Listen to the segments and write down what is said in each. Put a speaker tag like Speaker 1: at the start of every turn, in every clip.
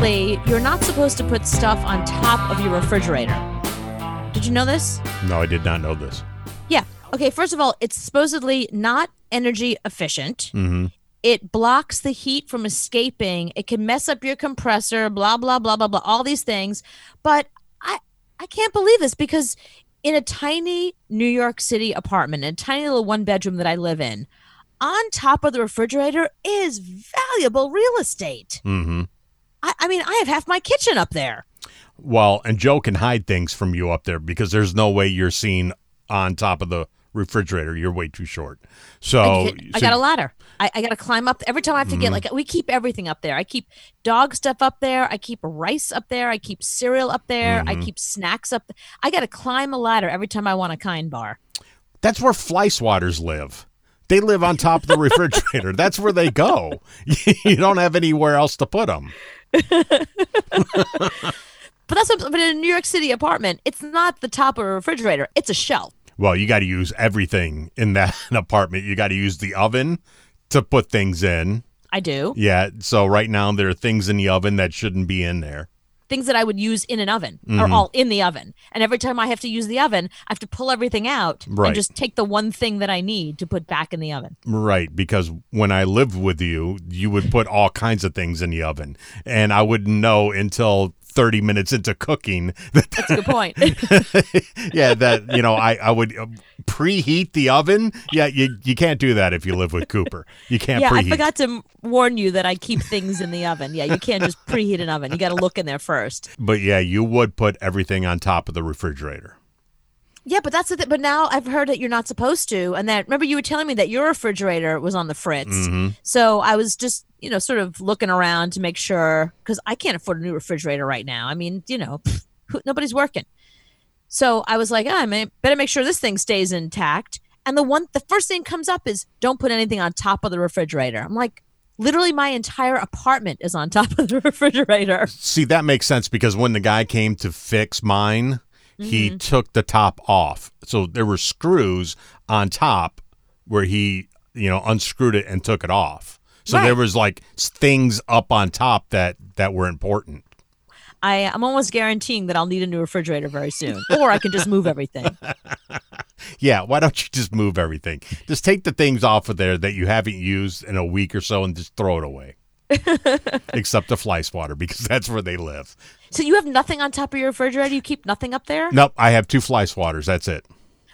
Speaker 1: technically, you're not supposed to put stuff on top of your refrigerator. Did you know this?
Speaker 2: No, I did not know this.
Speaker 1: Yeah. Okay, first of all, it's supposedly not energy efficient.
Speaker 2: Mm-hmm.
Speaker 1: It blocks the heat from escaping. It can mess up your compressor, blah, blah, blah, blah, blah, all these things. But I, I can't believe this because in a tiny New York City apartment, a tiny little one bedroom that I live in, on top of the refrigerator is valuable real estate.
Speaker 2: Mm-hmm.
Speaker 1: I, I mean, I have half my kitchen up there.
Speaker 2: Well, and Joe can hide things from you up there because there's no way you're seen on top of the refrigerator. You're way too short. So
Speaker 1: I, I
Speaker 2: so-
Speaker 1: got a ladder. I, I got to climb up. Every time I have to get mm-hmm. like we keep everything up there. I keep dog stuff up there. I keep rice up there. I keep cereal up there. I mm-hmm. keep snacks up. I got to climb a ladder every time I want a kind bar.
Speaker 2: That's where fly swatters live. They live on top of the refrigerator. That's where they go. you don't have anywhere else to put them.
Speaker 1: But that's what, but in a New York City apartment, it's not the top of a refrigerator. It's a shelf.
Speaker 2: Well, you got to use everything in that apartment. You got to use the oven to put things in.
Speaker 1: I do
Speaker 2: Yeah. So right now there are things in the oven that shouldn't be in there.
Speaker 1: Things that I would use in an oven
Speaker 2: Mm-hmm.
Speaker 1: are all in the oven. And every time I have to use the oven, I have to pull everything out
Speaker 2: Right.
Speaker 1: and just take the one thing that I need to put back in the oven.
Speaker 2: Right, because when I lived with you, you would put all kinds of things in the oven, and I wouldn't know until 30 minutes into cooking that
Speaker 1: That's a good point.
Speaker 2: yeah that you know I I would uh, preheat the oven. Yeah, you you can't do that if you live with Cooper. You can't
Speaker 1: yeah,
Speaker 2: preheat.
Speaker 1: I forgot to warn you that I keep things in the oven. Yeah, you can't just preheat an oven. You got to look in there first.
Speaker 2: But yeah, you would put everything on top of the refrigerator.
Speaker 1: Yeah, but that's the thing. But now I've heard that you're not supposed to. And that remember you were telling me that your refrigerator was on the fritz.
Speaker 2: Mm-hmm.
Speaker 1: So I was just you know sort of looking around to make sure because I can't afford a new refrigerator right now. I mean, you know, pff, who, nobody's working. So I was like, oh, I may, better make sure this thing stays intact. And the one, the first thing comes up is don't put anything on top of the refrigerator. I'm like, literally, my entire apartment is on top of the refrigerator.
Speaker 2: See, that makes sense because when the guy came to fix mine, he
Speaker 1: Mm-hmm.
Speaker 2: took the top off. So there were screws on top where he, you know, unscrewed it and took it off. So there was like s- things up on top that that were important.
Speaker 1: I, I'm almost guaranteeing that I'll need a new refrigerator very soon, or I can just move everything.
Speaker 2: Yeah, why don't you just move everything? Just take the things off of there that you haven't used in a week or so and just throw it away. Except the fly swatter because that's where they live.
Speaker 1: So you have nothing on top of your refrigerator? You keep nothing up there?
Speaker 2: Nope, I have two fly swatters. That's it.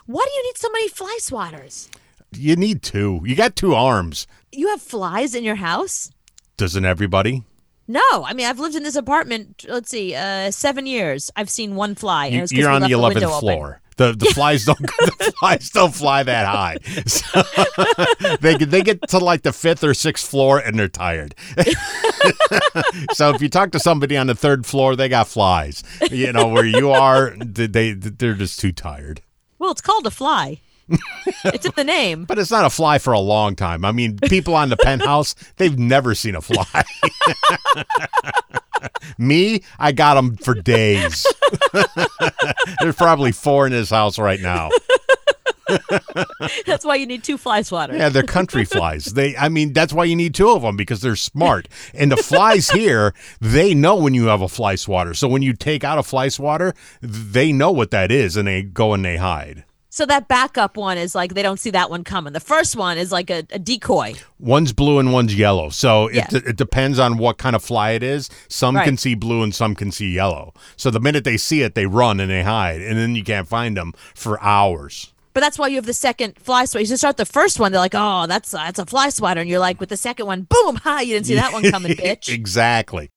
Speaker 1: Why do you need so many fly swatters?
Speaker 2: You need two. You got two arms.
Speaker 1: You have flies in your house?
Speaker 2: Doesn't everybody?
Speaker 1: No, I mean I've lived in this apartment. Let's see, uh, seven years. I've seen one fly. and it
Speaker 2: You, you're on the eleventh
Speaker 1: window open.
Speaker 2: The the flies don't the flies don't fly that high. So they get- they get to like the fifth or sixth floor and they're tired. so if you talk to somebody on the third floor, they got flies. You know where you are, they- they're just too tired.
Speaker 1: Well, it's called a fly. it's in the name.
Speaker 2: But it's not a fly for a long time. I mean, people on the penthouse, they've never seen a fly. Me, I got them for days. There's probably four in this house right now.
Speaker 1: That's why you need two fly swatters.
Speaker 2: Yeah, they're country flies. They, I mean, that's why you need two of them because they're smart. And the flies here, they know when you have a fly swatter. So when you take out a fly swatter, they know what that is, and they go and they hide.
Speaker 1: So that backup one is like they don't see that one coming. The first one is like a, a decoy.
Speaker 2: One's blue and one's yellow. So it,
Speaker 1: Yeah.
Speaker 2: it depends on what kind of fly it is. Some can see blue and some can see yellow. So the minute they see it, they run and they hide, and then you can't find them for hours.
Speaker 1: But that's why you have the second fly swatter. You just start the first one, they're like, "Oh, that's that's a fly swatter," and you're like, with the second one, boom, ha! You didn't see that one coming, bitch.
Speaker 2: exactly.